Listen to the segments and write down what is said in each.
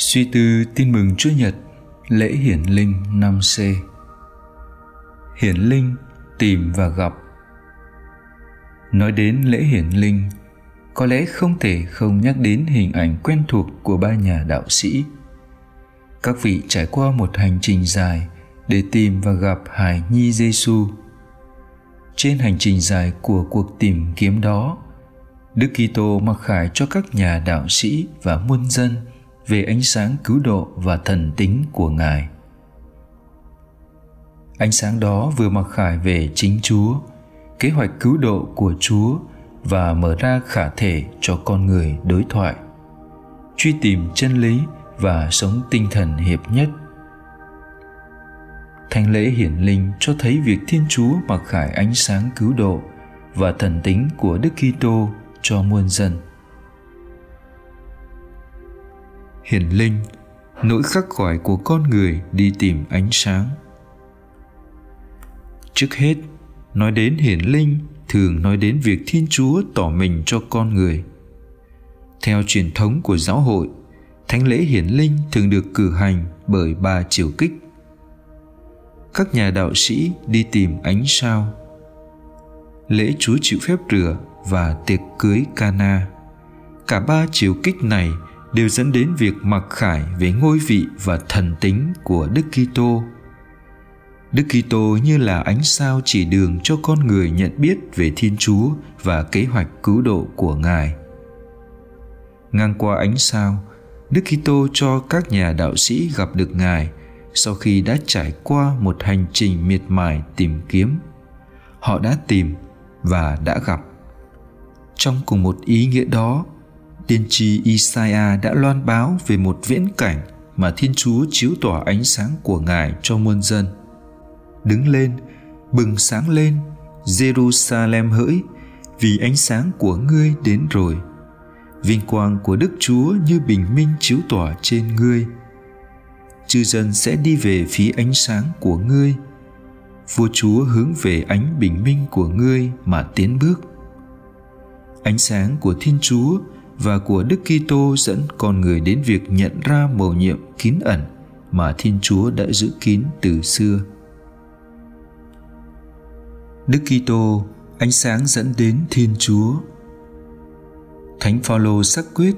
Suy tư tin mừng Chúa Nhật Lễ hiển linh năm c. Hiển linh tìm và gặp. Nói đến lễ hiển linh Có lẽ không thể không nhắc đến hình ảnh quen thuộc của ba nhà đạo sĩ. Các vị trải qua một hành trình dài để tìm và gặp hài nhi Giêsu. Trên hành trình dài của cuộc tìm kiếm đó, Đức Kitô mặc khải cho các nhà đạo sĩ và muôn dân – về ánh sáng cứu độ và thần tính của Ngài. Ánh sáng đó vừa mặc khải về chính Chúa, kế hoạch cứu độ của Chúa và mở ra khả thể cho con người đối thoại, truy tìm chân lý và sống tinh thần hiệp nhất. Thánh lễ hiển linh cho thấy việc Thiên Chúa mặc khải ánh sáng cứu độ và thần tính của Đức Kitô cho muôn dân. Hiển linh, nỗi khắc khoải của con người đi tìm ánh sáng. Trước hết, nói đến hiển linh, thường nói đến việc thiên chúa tỏ mình cho con người. Theo truyền thống của giáo hội, thánh lễ hiển linh thường được cử hành bởi ba triều kích. Các nhà đạo sĩ đi tìm ánh sao, lễ chúa chịu phép rửa và tiệc cưới cana. Cả ba chiều kích này đều dẫn đến việc mặc khải về ngôi vị và thần tính của Đức Kitô. Đức Kitô như là ánh sao chỉ đường cho con người nhận biết về Thiên Chúa và kế hoạch cứu độ của Ngài. Ngang qua ánh sao, Đức Kitô cho các nhà đạo sĩ gặp được Ngài sau khi đã trải qua một hành trình miệt mài tìm kiếm. Họ đã tìm và đã gặp. Trong cùng một ý nghĩa đó, tiên tri Isaiah đã loan báo về một viễn cảnh mà Thiên Chúa chiếu tỏa ánh sáng của Ngài cho muôn dân. Đứng lên, bừng sáng lên, Jerusalem hỡi, vì ánh sáng của ngươi đến rồi. Vinh quang của Đức Chúa như bình minh chiếu tỏa trên ngươi. Chư dân sẽ đi về phía ánh sáng của ngươi. Vua Chúa hướng về ánh bình minh của ngươi mà tiến bước. Ánh sáng của Thiên Chúa và của Đức Kitô dẫn con người đến việc nhận ra mầu nhiệm kín ẩn mà Thiên Chúa đã giữ kín từ xưa. Đức Kitô ánh sáng dẫn đến Thiên Chúa. Thánh Phaolô xác quyết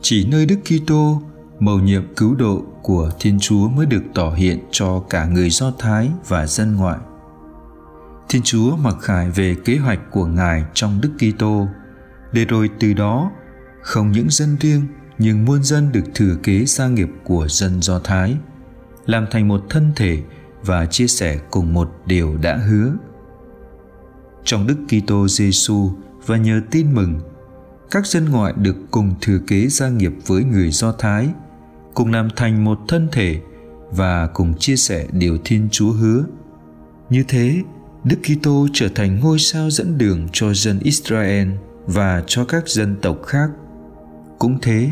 chỉ nơi Đức Kitô mầu nhiệm cứu độ của Thiên Chúa mới được tỏ hiện cho cả người Do Thái và dân ngoại. Thiên Chúa mặc khải về kế hoạch của Ngài trong Đức Kitô, để rồi từ đó không những dân riêng nhưng muôn dân được thừa kế gia nghiệp của dân Do Thái, làm thành một thân thể và chia sẻ cùng một điều đã hứa. Trong Đức Kitô Giêsu và nhờ tin mừng, các dân ngoại được cùng thừa kế gia nghiệp với người Do Thái, cùng làm thành một thân thể và cùng chia sẻ điều Thiên Chúa hứa. Như thế, Đức Kitô trở thành ngôi sao dẫn đường cho dân Israel và cho các dân tộc khác cũng thế.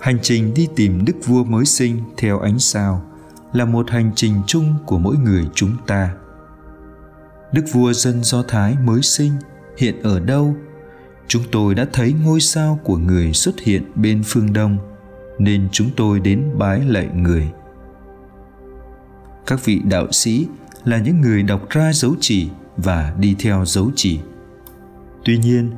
Hành trình đi tìm đức vua mới sinh theo ánh sao là một hành trình chung của mỗi người chúng ta. Đức vua dân do thái mới sinh hiện ở đâu? Chúng tôi đã thấy ngôi sao của người xuất hiện bên phương đông, nên chúng tôi đến bái lạy người. Các vị đạo sĩ là những người đọc ra dấu chỉ và đi theo dấu chỉ. Tuy nhiên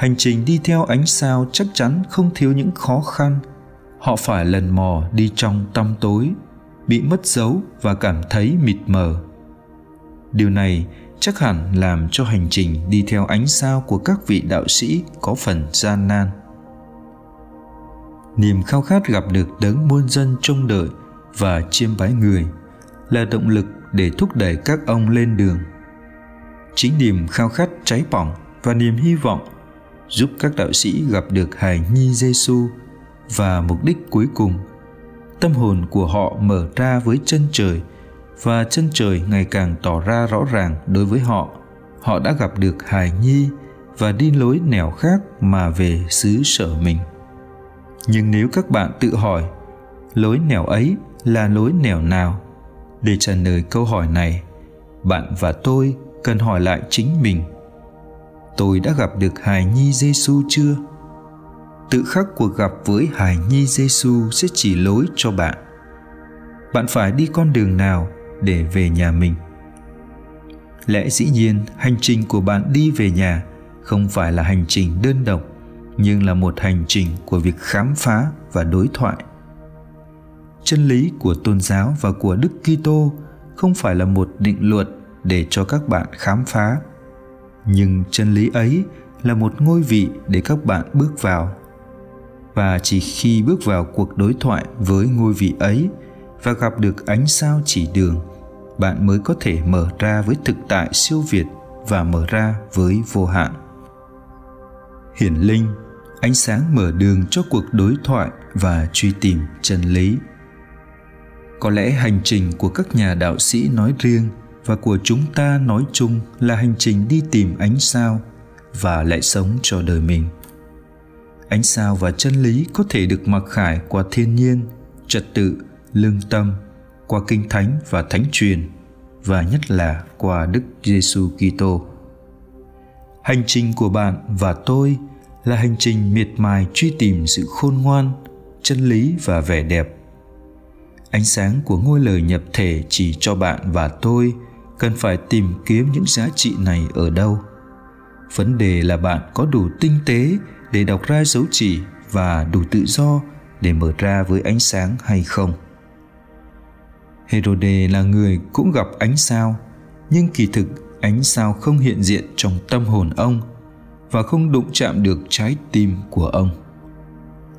hành trình đi theo ánh sao chắc chắn không thiếu những khó khăn. Họ phải lần mò đi trong tăm tối, bị mất dấu và cảm thấy mịt mờ. Điều này chắc hẳn làm cho hành trình đi theo ánh sao của các vị đạo sĩ có phần gian nan. Niềm khao khát gặp được đấng muôn dân trông đợi và chiêm bái người là động lực để thúc đẩy các ông lên đường. Chính niềm khao khát cháy bỏng và niềm hy vọng giúp các đạo sĩ gặp được hài nhi Giêsu và mục đích cuối cùng. Tâm hồn của họ mở ra với chân trời và chân trời ngày càng tỏ ra rõ ràng đối với họ. Họ đã gặp được hài nhi và đi lối nẻo khác mà về xứ sở mình. Nhưng nếu các bạn tự hỏi, lối nẻo ấy là lối nẻo nào? Để trả lời câu hỏi này, bạn và tôi cần hỏi lại chính mình tôi đã gặp được hài nhi giêsu chưa? Tự khắc cuộc gặp với hài nhi giêsu sẽ chỉ lối cho bạn. Bạn phải đi con đường nào để về nhà mình? Lẽ dĩ nhiên, hành trình của bạn đi về nhà không phải là hành trình đơn độc, nhưng là một hành trình của việc khám phá và đối thoại. Chân lý của tôn giáo và của đức kitô không phải là một định luật để cho các bạn khám phá nhưng chân lý ấy là một ngôi vị để các bạn bước vào. Và chỉ khi bước vào cuộc đối thoại với ngôi vị ấy và gặp được ánh sao chỉ đường, bạn mới có thể mở ra với thực tại siêu việt và mở ra với vô hạn. Hiển linh, ánh sáng mở đường cho cuộc đối thoại và truy tìm chân lý. Có lẽ hành trình của các nhà đạo sĩ nói riêng và của chúng ta nói chung là hành trình đi tìm ánh sao và lại sống cho đời mình ánh sao và chân lý có thể được mặc khải qua thiên nhiên trật tự lương tâm qua kinh thánh và thánh truyền và nhất là qua Đức Giêsu Kitô. Hành trình của bạn và tôi là hành trình miệt mài truy tìm sự khôn ngoan, chân lý và vẻ đẹp. Ánh sáng của ngôi lời nhập thể chỉ cho bạn và tôi cần phải tìm kiếm những giá trị này ở đâu. Vấn đề là bạn có đủ tinh tế để đọc ra dấu chỉ và đủ tự do để mở ra với ánh sáng hay không. Herode là người cũng gặp ánh sao, nhưng kỳ thực ánh sao không hiện diện trong tâm hồn ông và không đụng chạm được trái tim của ông.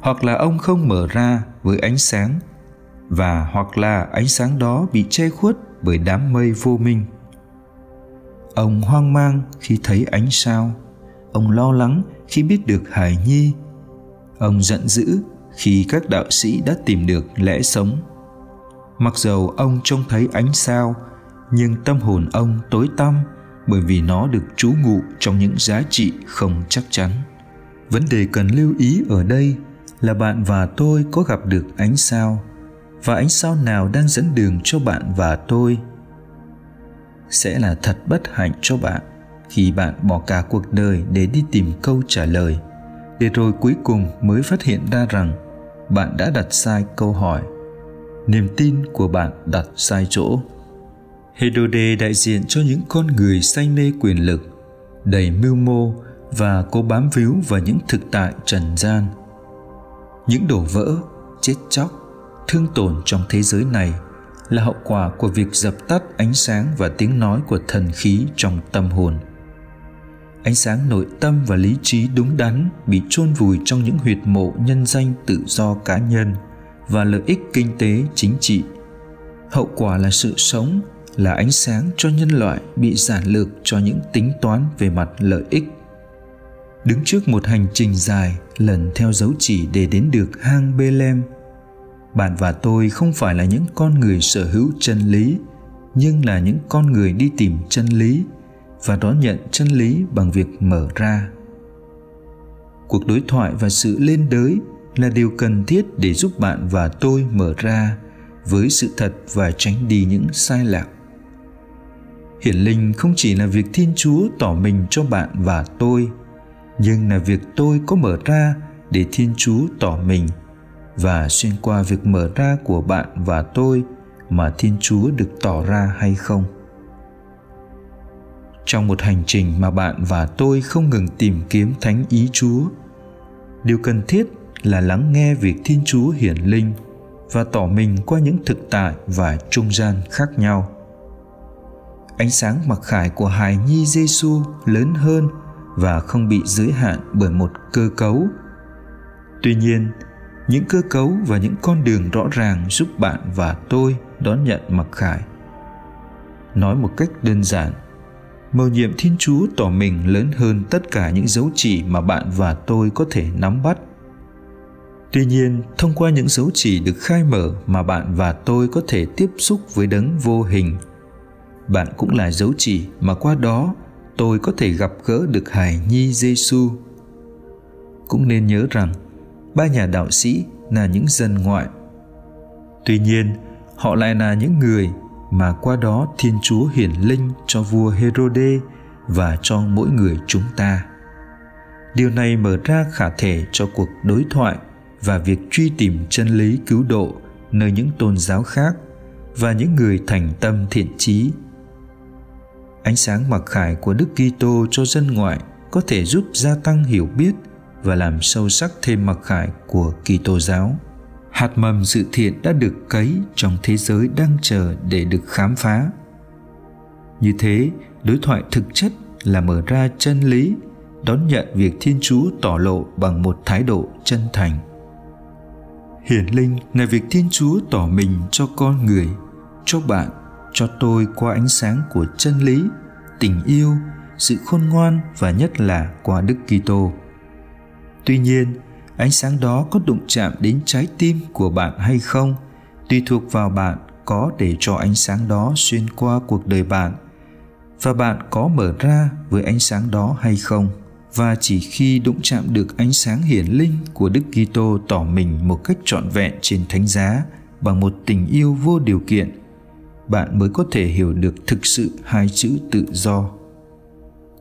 Hoặc là ông không mở ra với ánh sáng và hoặc là ánh sáng đó bị che khuất bởi đám mây vô minh. Ông hoang mang khi thấy ánh sao, ông lo lắng khi biết được hải nhi. Ông giận dữ khi các đạo sĩ đã tìm được lẽ sống mặc dầu ông trông thấy ánh sao nhưng tâm hồn ông tối tăm bởi vì nó được trú ngụ trong những giá trị không chắc chắn vấn đề cần lưu ý ở đây là bạn và tôi có gặp được ánh sao và ánh sao nào đang dẫn đường cho bạn và tôi sẽ là thật bất hạnh cho bạn khi bạn bỏ cả cuộc đời để đi tìm câu trả lời. Để rồi cuối cùng mới phát hiện ra rằng bạn đã đặt sai câu hỏi. Niềm tin của bạn đặt sai chỗ. Hedode đại diện cho những con người say mê quyền lực, đầy mưu mô và cố bám víu vào những thực tại trần gian. Những đổ vỡ, chết chóc, thương tổn trong thế giới này là hậu quả của việc dập tắt ánh sáng và tiếng nói của thần khí trong tâm hồn. Ánh sáng nội tâm và lý trí đúng đắn bị chôn vùi trong những huyệt mộ nhân danh tự do cá nhân – và lợi ích kinh tế chính trị hậu quả là sự sống là ánh sáng cho nhân loại bị giản lược cho những tính toán về mặt lợi ích đứng trước một hành trình dài, lần theo dấu chỉ để đến được hang Bethlehem. Bạn và tôi không phải là những con người sở hữu chân lý, nhưng là những con người đi tìm chân lý và đón nhận chân lý bằng việc mở ra. Cuộc đối thoại và sự lên đới là điều cần thiết để giúp bạn và tôi mở ra với sự thật và tránh đi những sai lạc hiển linh không chỉ là việc thiên chúa tỏ mình cho bạn và tôi nhưng là việc tôi có mở ra để thiên chúa tỏ mình và xuyên qua việc mở ra của bạn và tôi mà thiên chúa được tỏ ra hay không trong một hành trình mà bạn và tôi không ngừng tìm kiếm thánh ý chúa điều cần thiết là lắng nghe việc Thiên Chúa hiển linh và tỏ mình qua những thực tại và trung gian khác nhau. Ánh sáng mặc khải của hài nhi Giêsu lớn hơn và không bị giới hạn bởi một cơ cấu. Tuy nhiên, những cơ cấu và những con đường rõ ràng giúp bạn và tôi đón nhận mặc khải. Nói một cách đơn giản, mầu nhiệm Thiên Chúa tỏ mình lớn hơn tất cả những dấu chỉ mà bạn và tôi có thể nắm bắt – Tuy nhiên, thông qua những dấu chỉ được khai mở mà bạn và tôi có thể tiếp xúc với đấng vô hình, bạn cũng là dấu chỉ mà qua đó tôi có thể gặp gỡ được hài nhi Giêsu. Cũng nên nhớ rằng, ba nhà đạo sĩ là những dân ngoại. Tuy nhiên, họ lại là những người mà qua đó Thiên Chúa hiển linh cho vua Herode và cho mỗi người chúng ta. Điều này mở ra khả thể cho cuộc đối thoại và việc truy tìm chân lý cứu độ nơi những tôn giáo khác và những người thành tâm thiện trí. Ánh sáng mặc khải của Đức Kitô cho dân ngoại có thể giúp gia tăng hiểu biết và làm sâu sắc thêm mặc khải của Kitô giáo. Hạt mầm sự thiện đã được cấy trong thế giới đang chờ để được khám phá. Như thế, đối thoại thực chất là mở ra chân lý, đón nhận việc Thiên Chúa tỏ lộ bằng một thái độ chân thành hiển linh là việc thiên chúa tỏ mình cho con người cho bạn cho tôi qua ánh sáng của chân lý tình yêu sự khôn ngoan và nhất là qua đức kitô tuy nhiên ánh sáng đó có đụng chạm đến trái tim của bạn hay không? Tùy thuộc vào bạn có để cho ánh sáng đó xuyên qua cuộc đời bạn. Và bạn có mở ra với ánh sáng đó hay không? Và chỉ khi đụng chạm được ánh sáng hiển linh của Đức Kitô tỏ mình một cách trọn vẹn trên thánh giá bằng một tình yêu vô điều kiện, bạn mới có thể hiểu được thực sự hai chữ tự do.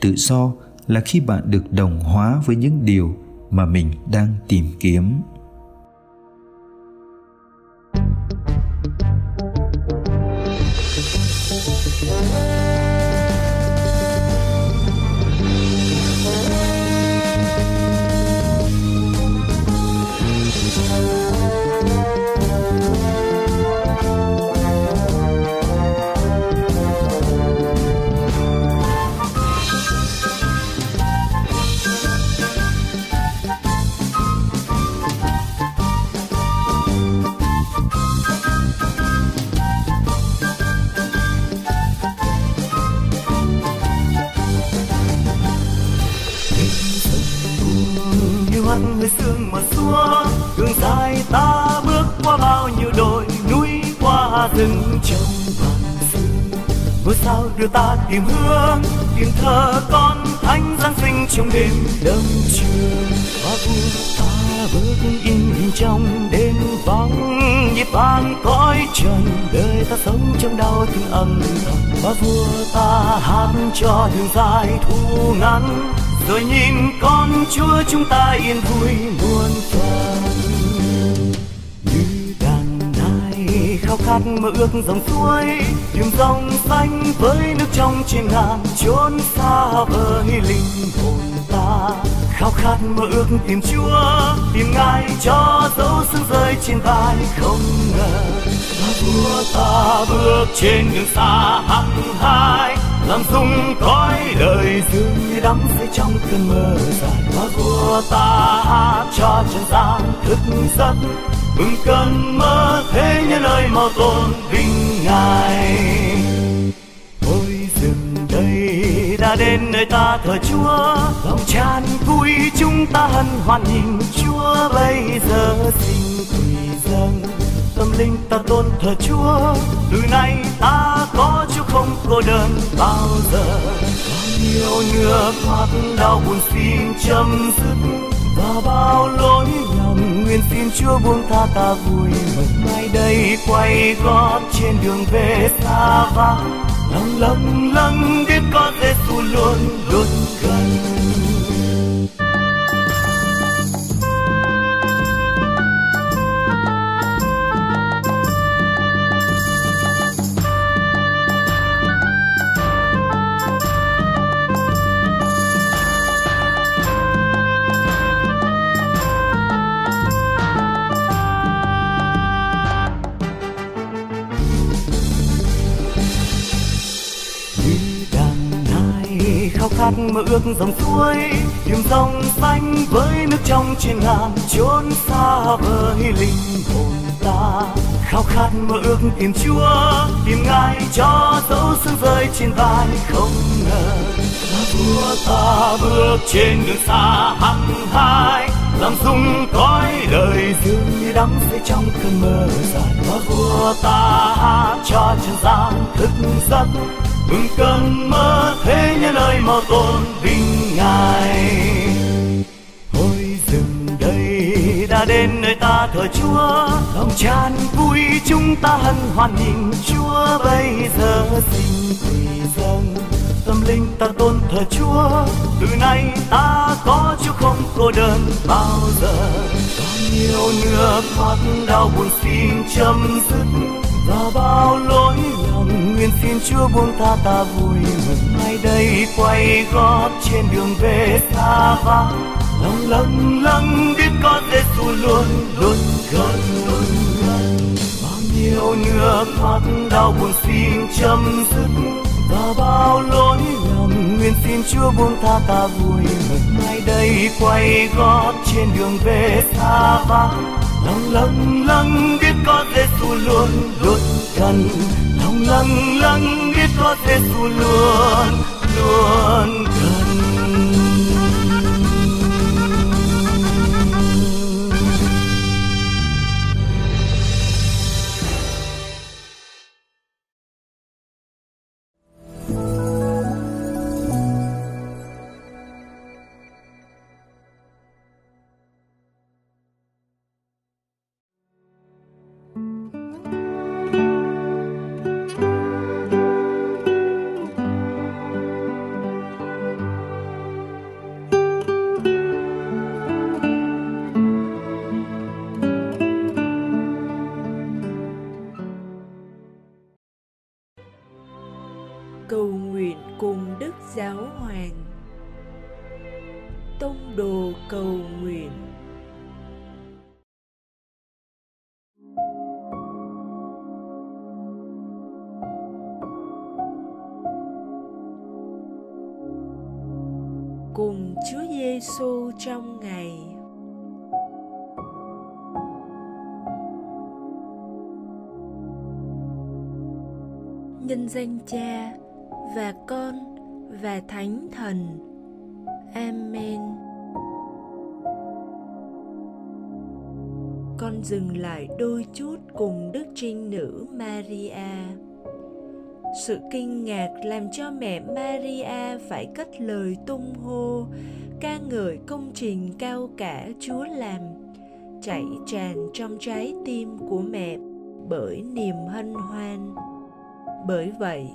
Tự do là khi bạn được đồng hóa với những điều mà mình đang tìm kiếm. Đưa ta tìm hướng, tìm thờ con thánh giáng sinh trong đêm đông trường và vua ta bước in trong đêm vắng, nhịp vang cõi trần, đời ta sống trong đau thương âm thầm. Và vua ta hát cho đường dài thu ngắn, rồi nhìn con chúa chúng ta yên vui muôn phần. Khát mơ ước dòng suối tìm dòng xanh với nước trong trên ngàn chốn xa vời linh hồn ta. Khao khát mơ ước tìm chúa tìm ngài cho dấu sương rơi trên vai không ngờ. Mà vua ta bước trên đường xa hăng hai, làm rung cõi đời dường như đắm say trong cơn mơ dài. Mà vua ta hát cho trần gian thức giấc mừng cần mơ thế nhân ơi, mau tôn vinh ngài. Ôi dừng đây đã đến nơi ta thờ chúa. Lòng tràn vui chúng ta hân hoan nhìn chúa. Bây giờ xin quỳ dâng, tâm linh ta tôn thờ chúa. Từ nay ta có chúa không cô đơn bao giờ. Bao nhiêu nước mắt đau buồn xin chấm dứt và bao lỗi nguyện xin chúa buông tha ta vui. Mừng mai đây quay gót trên đường về xa vắng. Lòng lâng lâng biết có giêsu luôn luôn gần. Khát mơ ước dòng suối, tìm dòng xanh với nước trong trên ngàn chốn xa vời linh hồn ta. Khao khát mơ ước tìm chúa, tìm ngài cho dấu sương rơi trên vai không ngờ. Là vua ta bước trên đường xa hăng hai làm rung cõi đời dường như đắm say trong cơn mơ dài và vua ta hát cho trần gian thức giấc mừng cơn mơ thế nhân ơi mau tôn vinh ngài. Thôi rừng đây đã đến nơi ta thờ chúa, lòng tràn vui chúng ta hân hoan nhìn chúa. Bây giờ xin quỳ dâng, tâm linh ta tôn thờ chúa. Từ nay ta có chúa không cô đơn bao giờ. Có nhiều nước mắt đau buồn xin chấm dứt, và bao lỗi lầm nguyện xin chúa buông tha ta vui mừng. Nay đây quay gót trên đường về xa vắng. Lòng lâng lâng, biết có Giêsu luôn luôn gần luôn gần. Bao nhiêu nước mắt đau buồn xin chấm dứt. Và bao lỗi lầm, nguyện xin Chúa buông tha ta vui mừng. Nay đây quay gót trên đường về xa vắng lòng lăng lăng biết có Giêsu luôn. Luôn cần lòng lăng lăng biết có Giêsu luôn luôn gần Cùng Chúa Giêsu trong ngày nhân danh Cha và Con và Thánh Thần. Amen. Con dừng lại đôi chút cùng Đức Trinh Nữ Maria. Sự kinh ngạc làm cho mẹ Maria phải cất lời tung hô, ca ngợi công trình cao cả Chúa làm, chảy tràn trong trái tim của mẹ bởi niềm hân hoan. Bởi vậy,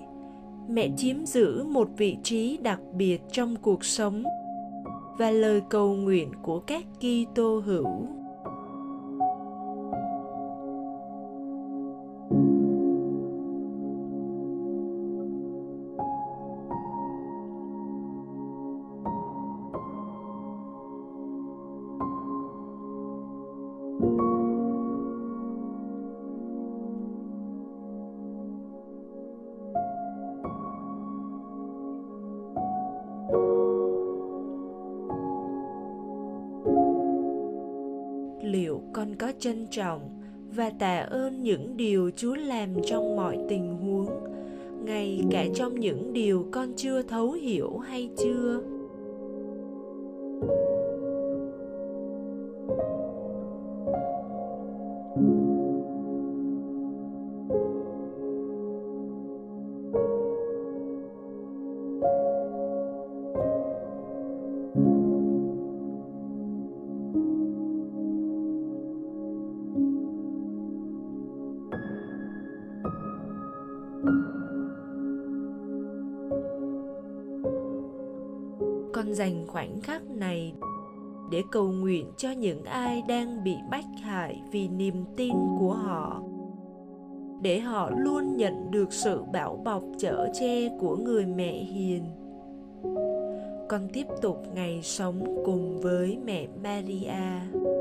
mẹ chiếm giữ một vị trí đặc biệt trong cuộc sống và lời cầu nguyện của các Kitô hữu. Trân trọng và tạ ơn những điều chúa làm trong mọi tình huống. Ngay cả trong những điều con chưa thấu hiểu hay chưa. Khoảnh khắc này để cầu nguyện cho những ai đang bị bách hại vì niềm tin của họ. Để họ luôn nhận được sự bảo bọc chở che của người mẹ hiền. Con tiếp tục ngày sống cùng với mẹ maria.